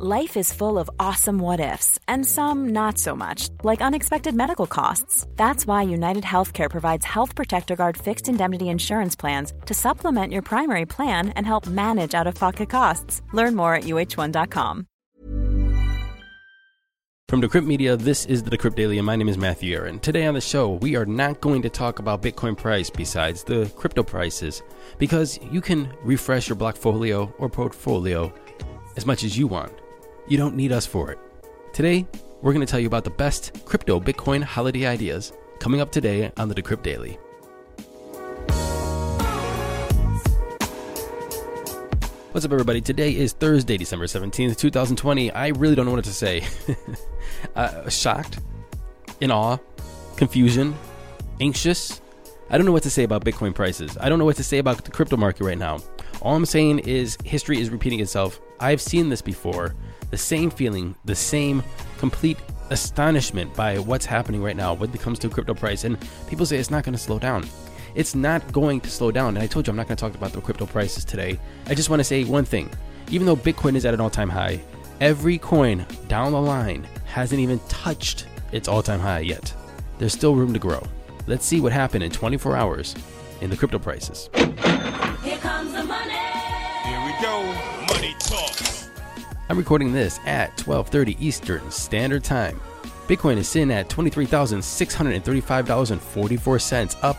Life is full of awesome what ifs, and some not so much, like unexpected medical costs. That's why United Healthcare provides Health Protector Guard fixed indemnity insurance plans to supplement your primary plan and help manage out of pocket costs. Learn more at uh1.com. From Decrypt Media, this is the Decrypt Daily, and my name is Matthew Aaron. Today on the show, we are not going to talk about Bitcoin price besides the crypto prices, because you can refresh your Blockfolio or portfolio as much as you want. You don't need us for it. Today, we're going to tell you about the best crypto Bitcoin holiday ideas coming up today on the Decrypt Daily. What's up, everybody? Today is Thursday, December 17th, 2020. I really don't know what to say. uh, shocked, in awe, confusion, anxious. I don't know what to say about Bitcoin prices. I don't know what to say about the crypto market right now. All I'm saying is history is repeating itself. I've seen this before the same feeling, the same complete astonishment by what's happening right now when it comes to crypto price. And people say it's not going to slow down. It's not going to slow down. And I told you I'm not going to talk about the crypto prices today. I just want to say one thing. Even though Bitcoin is at an all time high, every coin down the line hasn't even touched its all time high yet. There's still room to grow. Let's see what happened in 24 hours in the crypto prices. Money talk. I'm recording this at 12:30 Eastern Standard Time. Bitcoin is sitting at $23,635.44, up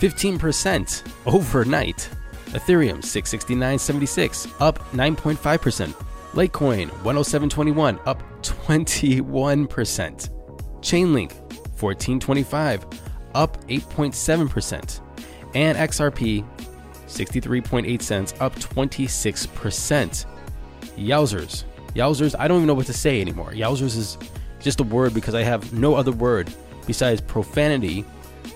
15% overnight. Ethereum 669.76, up 9.5%. Litecoin 107.21, up 21%. Chainlink 1425, up 8.7%. And XRP 63.8 cents, up 26%. Yowzers. Yowzers, I don't even know what to say anymore. Yowzers is just a word because I have no other word besides profanity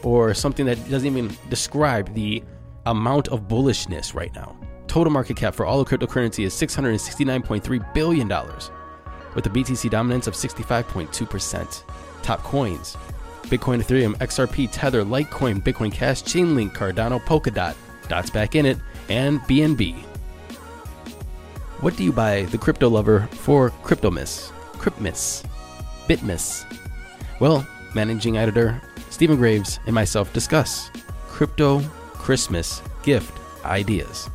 or something that doesn't even describe the amount of bullishness right now. Total market cap for all of cryptocurrency is $669.3 billion, with a BTC dominance of 65.2%. Top coins Bitcoin, Ethereum, XRP, Tether, Litecoin, Bitcoin Cash, Chainlink, Cardano, Polkadot, Dots back in it, and BNB. What do you buy the crypto lover for Cryptomiss, Cryptmiss, Bitmiss? Well, managing editor Stephen Graves and myself discuss crypto Christmas gift ideas.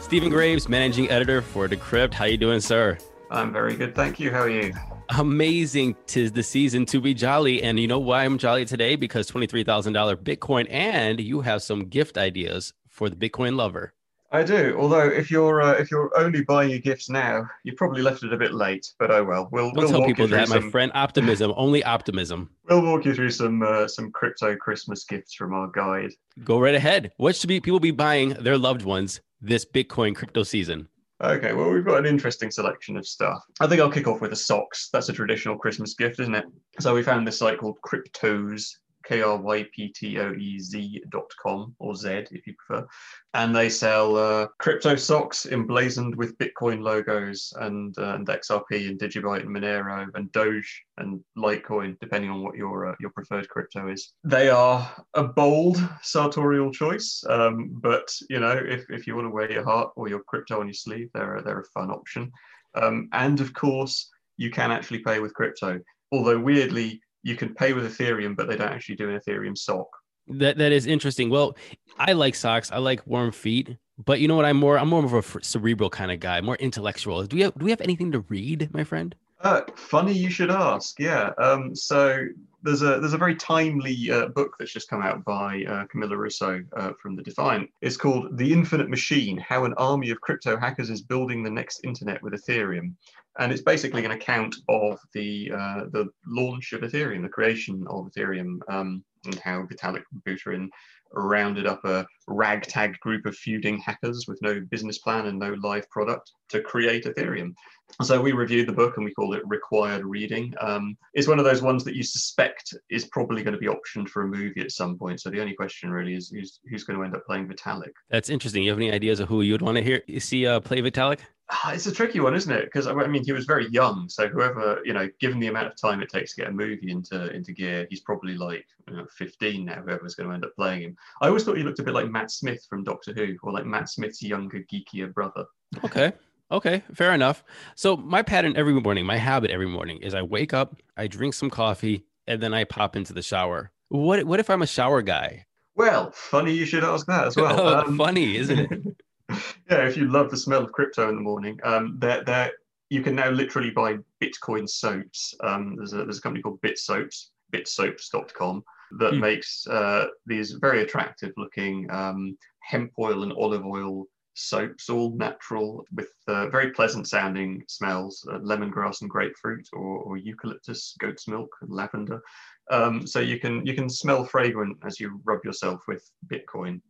Stephen Graves, managing editor for Decrypt. How you doing, sir? I'm very good, thank you. How are you? Amazing. Tis the season to be jolly. And you know why I'm jolly today? Because $23,000 Bitcoin and you have some gift ideas for the Bitcoin lover. I do. Although, if you're uh, if you're only buying your gifts now, you probably left it a bit late. But oh well. We'll, we'll tell people that, some, my friend. Optimism, only optimism. We'll walk you through some uh, some crypto Christmas gifts from our guide. Go right ahead. What should be people be buying their loved ones this Bitcoin crypto season? Okay, well we've got an interesting selection of stuff. I think I'll kick off with the socks. That's a traditional Christmas gift, isn't it? So we found this site called Cryptos, K R Y P T O E Z dot com or Z if you prefer, and they sell uh, crypto socks emblazoned with Bitcoin logos and uh, and XRP and Digibyte and Monero and Doge and Litecoin, depending on what your uh, your preferred crypto is. They are a bold sartorial choice, um, but you know if, if you want to wear your heart or your crypto on your sleeve, they're they're a fun option. Um, and of course, you can actually pay with crypto. Although weirdly, you can pay with Ethereum, but they don't actually do an Ethereum sock. That that is interesting. Well, I like socks. I like warm feet. But you know what? I'm more I'm more of a cerebral kind of guy, more intellectual. Do we have do we have anything to read, my friend? Uh, funny you should ask. Yeah. Um, so there's a there's a very timely uh, book that's just come out by uh, Camila Russo uh, from the Defiant. It's called The Infinite Machine: How an Army of Crypto Hackers is Building the Next Internet with Ethereum. And it's basically an account of the uh, the launch of Ethereum, the creation of Ethereum, um, and how Vitalik Buterin rounded up a ragtag group of feuding hackers with no business plan and no live product to create Ethereum. So we reviewed the book and we call it required reading. Um, it's one of those ones that you suspect is probably going to be optioned for a movie at some point. So the only question really is who's, who's going to end up playing Vitalik? That's interesting. You have any ideas of who you'd want to hear see uh, play Vitalik? Ah, It's a tricky one, isn't it? Because I mean, he was very young, so whoever you know, given the amount of time it takes to get a movie into into gear, he's probably like you know, 15 now. Whoever's going to end up playing him, I always thought he looked a bit like Matt Smith from Doctor Who, or like Matt Smith's younger, geekier brother. Okay. Okay, fair enough. So my pattern every morning, my habit every morning is I wake up, I drink some coffee, and then I pop into the shower. What what if I'm a shower guy? Well, funny you should ask that as well. Um, Funny, isn't it? yeah, if you love the smell of crypto in the morning, um, there, there, you can now literally buy Bitcoin soaps. Um, there's a there's a company called Bit Soaps, bitsoaps.com, that Hmm. makes uh, these very attractive looking um, hemp oil and olive oil soaps, all natural with uh, very pleasant sounding smells, uh, lemongrass and grapefruit, or, or eucalyptus, goat's milk, and lavender. Um, so you can you can smell fragrant as you rub yourself with Bitcoin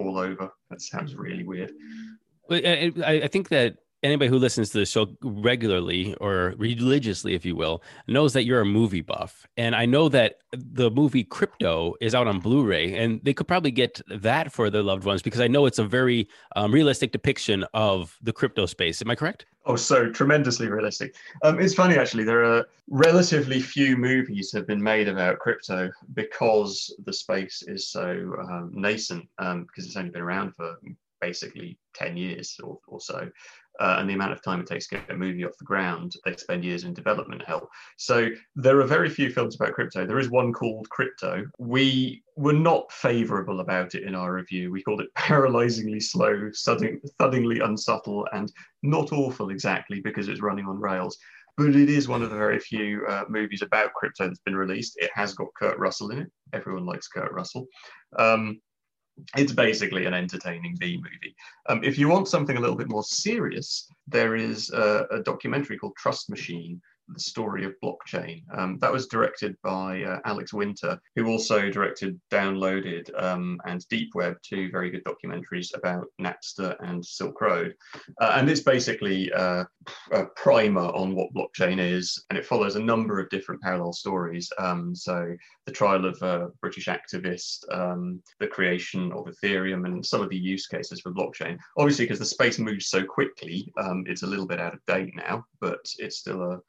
all over. That sounds really weird. I I think that anybody who listens to the show regularly or religiously, if you will, knows that you're a movie buff. And I know that the movie Crypto is out on Blu ray, and they could probably get that for their loved ones because I know it's a very um, realistic depiction of the crypto space. Am I correct? Oh, so tremendously realistic. Um, it's funny actually. There are relatively few movies have been made about crypto because the space is so um, nascent. Um, because it's only been around for basically ten years or, or so, uh, and the amount of time it takes to get a movie off the ground, they spend years in development hell. So there are very few films about crypto. There is one called Crypto. We were not favourable about it in our review. We called it paralyzingly slow, thudding, thuddingly unsubtle, and not awful exactly because it's running on rails. But it is one of the very few uh, movies about crypto that's been released. It has got Kurt Russell in it. Everyone likes Kurt Russell. Um, it's basically an entertaining B movie. Um, if you want something a little bit more serious, there is a, a documentary called Trust Machine, the story of blockchain. Um, that was directed by uh, Alex Winter, who also directed Downloaded um, and Deep Web, two very good documentaries about Napster and Silk Road. Uh, and it's basically uh, a primer on what blockchain is, and it follows a number of different parallel stories. Um, so the trial of a British activist, um, the creation of Ethereum, and some of the use cases for blockchain. Obviously, because the space moves so quickly, um, it's a little bit out of date now, but it's still a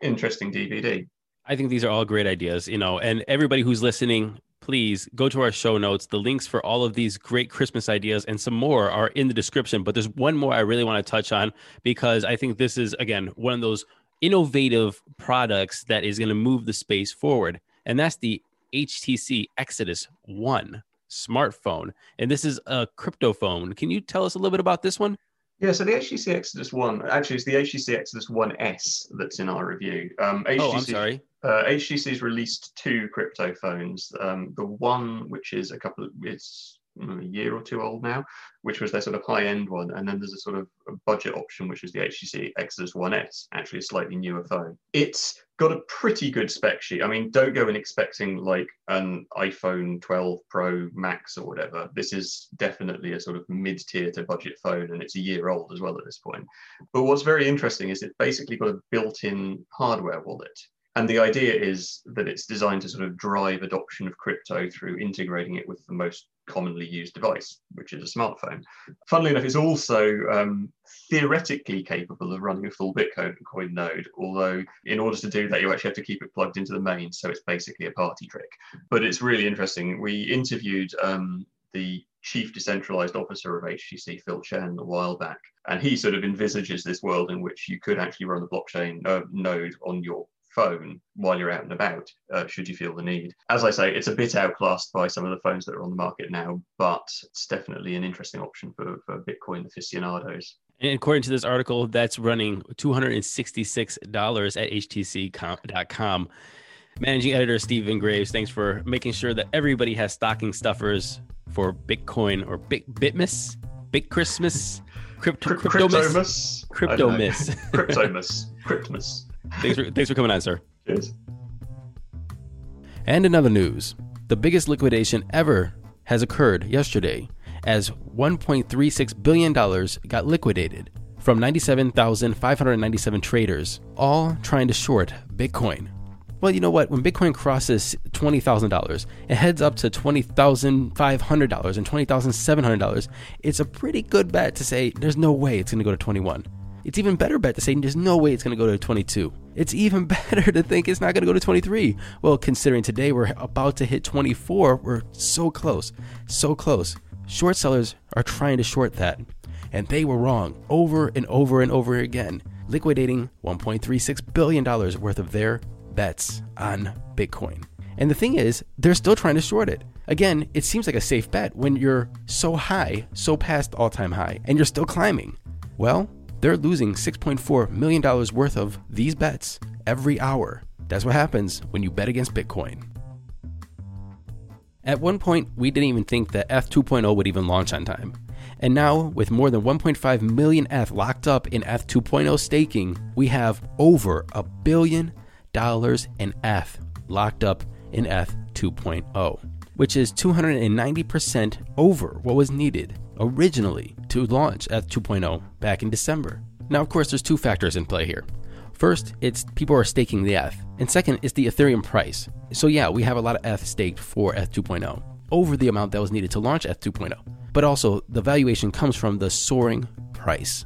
interesting DVD. I think these are all great ideas, you know, and everybody who's listening, please go to our show notes. The links for all of these great Christmas ideas and some more are in the description. But there's one more I really want to touch on because I think this is, again, one of those innovative products that is going to move the space forward. And that's the HTC Exodus One smartphone. And this is a crypto phone. Can you tell us a little bit about this one? Yeah, so the HTC Exodus One, actually, it's the HTC Exodus One S that's in our review. Um, HTC, Oh, I'm sorry. Uh, HTC's released two crypto phones. Um, the one, which is a couple, of, it's a year or two old now, which was their sort of high-end one, and then there's a sort of budget option, which is the HTC Exodus One S, actually a slightly newer phone. It's got a pretty good spec sheet. I mean, don't go in expecting like an iPhone 12 Pro Max or whatever. This is definitely a sort of mid-tier to budget phone, and it's a year old as well at this point. But what's very interesting is it's basically got a built-in hardware wallet. And the idea is that it's designed to sort of drive adoption of crypto through integrating it with the most commonly used device, which is a smartphone. Funnily enough, it's also um, theoretically capable of running a full Bitcoin coin node, although in order to do that, you actually have to keep it plugged into the main. So it's basically a party trick. But it's really interesting. We interviewed um, the chief decentralized officer of HTC, Phil Chen, a while back, and he sort of envisages this world in which you could actually run the blockchain uh, node on your phone while you're out and about, uh, should you feel the need. As I say, it's a bit outclassed by some of the phones that are on the market now, but it's definitely an interesting option for, for Bitcoin aficionados. And according to this article, that's running $266 at htc.com. Managing editor Stephen Graves, thanks for making sure that everybody has stocking stuffers for Bitcoin or Bit Bitmas, Bit Christmas, Crypto Crypto- Cryptomus. Cryptomus? I don't know. Cryptomus. Cryptomus. Cryptomus. thanks for thanks for coming on, sir. Cheers. And in other news, the biggest liquidation ever has occurred yesterday as $1.36 billion got liquidated from 97,597 traders, all trying to short Bitcoin. Well, you know what? When Bitcoin crosses $20,000, it heads up to $20,500 and $20,700. It's a pretty good bet to say there's no way it's going to go to 21. It's even better bet to say there's no way it's going to go to 22. It's even better to think it's not going to go to 23. Well, considering today we're about to hit 24, we're so close, so close. Short sellers are trying to short that. And they were wrong over and over and over again, liquidating $1.36 billion worth of their bets on Bitcoin. And the thing is, they're still trying to short it. Again, it seems like a safe bet when you're so high, so past all time high, and you're still climbing. Well, they're losing $6.4 million worth of these bets every hour. That's what happens when you bet against Bitcoin. At one point, we didn't even think that ETH 2.0 would even launch on time. And now, with more than 1.5 million ETH locked up in ETH 2.0 staking, we have over a billion dollars in ETH locked up in ETH 2.0, which is 290% over what was needed originally to launch ETH 2.0 back in December. Now, of course, there's two factors in play here. First, it's people are staking the ETH, and second it's the Ethereum price. So yeah, we have a lot of ETH staked for ETH 2.0 over the amount that was needed to launch ETH 2.0. But also, the valuation comes from the soaring price.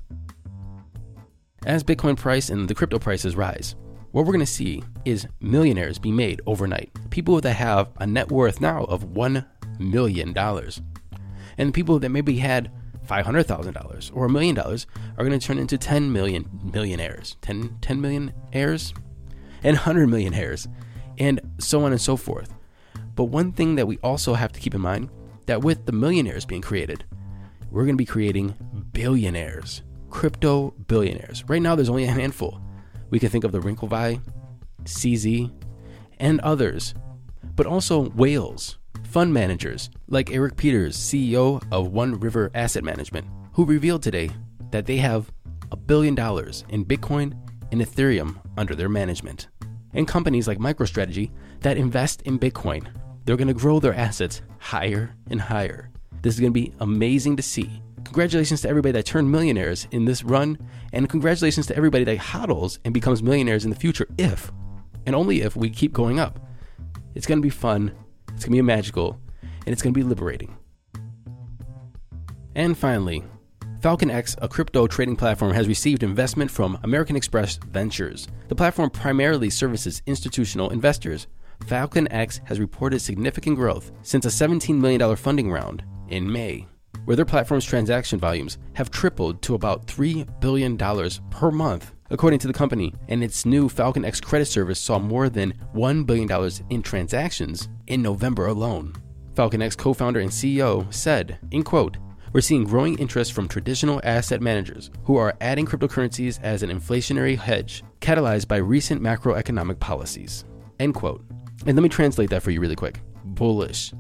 As Bitcoin price and the crypto prices rise, what we're going to see is millionaires be made overnight. People that have a net worth now of $1 million. And the people that maybe had $500,000 or a million dollars are going to turn into 10 million millionaires, 10, 10 million heirs, and 100 million heirs, and so on and so forth. But one thing that we also have to keep in mind that with the millionaires being created, we're going to be creating billionaires, crypto billionaires. Right now, there's only a handful. We can think of the Winklevi, CZ, and others, but also whales, fund managers like Eric Peters, CEO of One River Asset Management, who revealed today that they have a billion dollars in Bitcoin and Ethereum under their management. And companies like MicroStrategy that invest in Bitcoin, they're going to grow their assets higher and higher. This is going to be amazing to see. Congratulations to everybody that turned millionaires in this run, and congratulations to everybody that hodls and becomes millionaires in the future if, and only if, we keep going up. It's going to be fun, it's going to be magical, and it's going to be liberating. And finally, Falcon X, a crypto trading platform, has received investment from American Express Ventures. The platform primarily services institutional investors. Falcon X has reported significant growth since a $17 million funding round in May, where their platform's transaction volumes have tripled to about $3 billion per month, according to the company. And its new Falcon X credit service saw more than $1 billion in transactions in November alone. Falcon X co founder and CEO said, in quote, we're seeing growing interest from traditional asset managers who are adding cryptocurrencies as an inflationary hedge, catalyzed by recent macroeconomic policies. End quote. And let me translate that for you really quick. Bullish.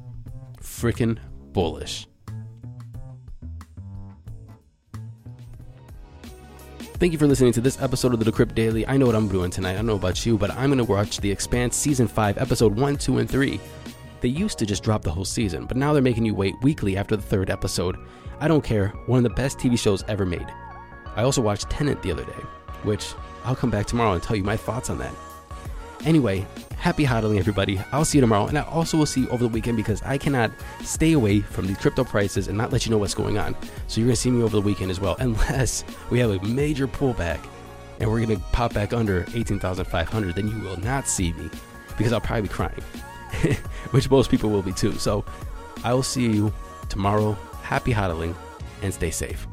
Freaking bullish. Thank you for listening to this episode of the Decrypt Daily. I know what I'm doing tonight. I don't know about you, but I'm going to watch The Expanse Season 5, Episode 1, 2, and 3. They used to just drop the whole season, but now they're making you wait weekly after the third episode. I don't care, one of the best TV shows ever made. I also watched Tenet the other day, which I'll come back tomorrow and tell you my thoughts on that. Anyway, happy hodling, everybody. I'll see you tomorrow, and I also will see you over the weekend because I cannot stay away from these crypto prices and not let you know what's going on. So you're gonna see me over the weekend as well, unless we have a major pullback and we're gonna pop back under 18,500. Then you will not see me because I'll probably be crying. which most people will be too. So I will see you tomorrow. Happy hodling and stay safe.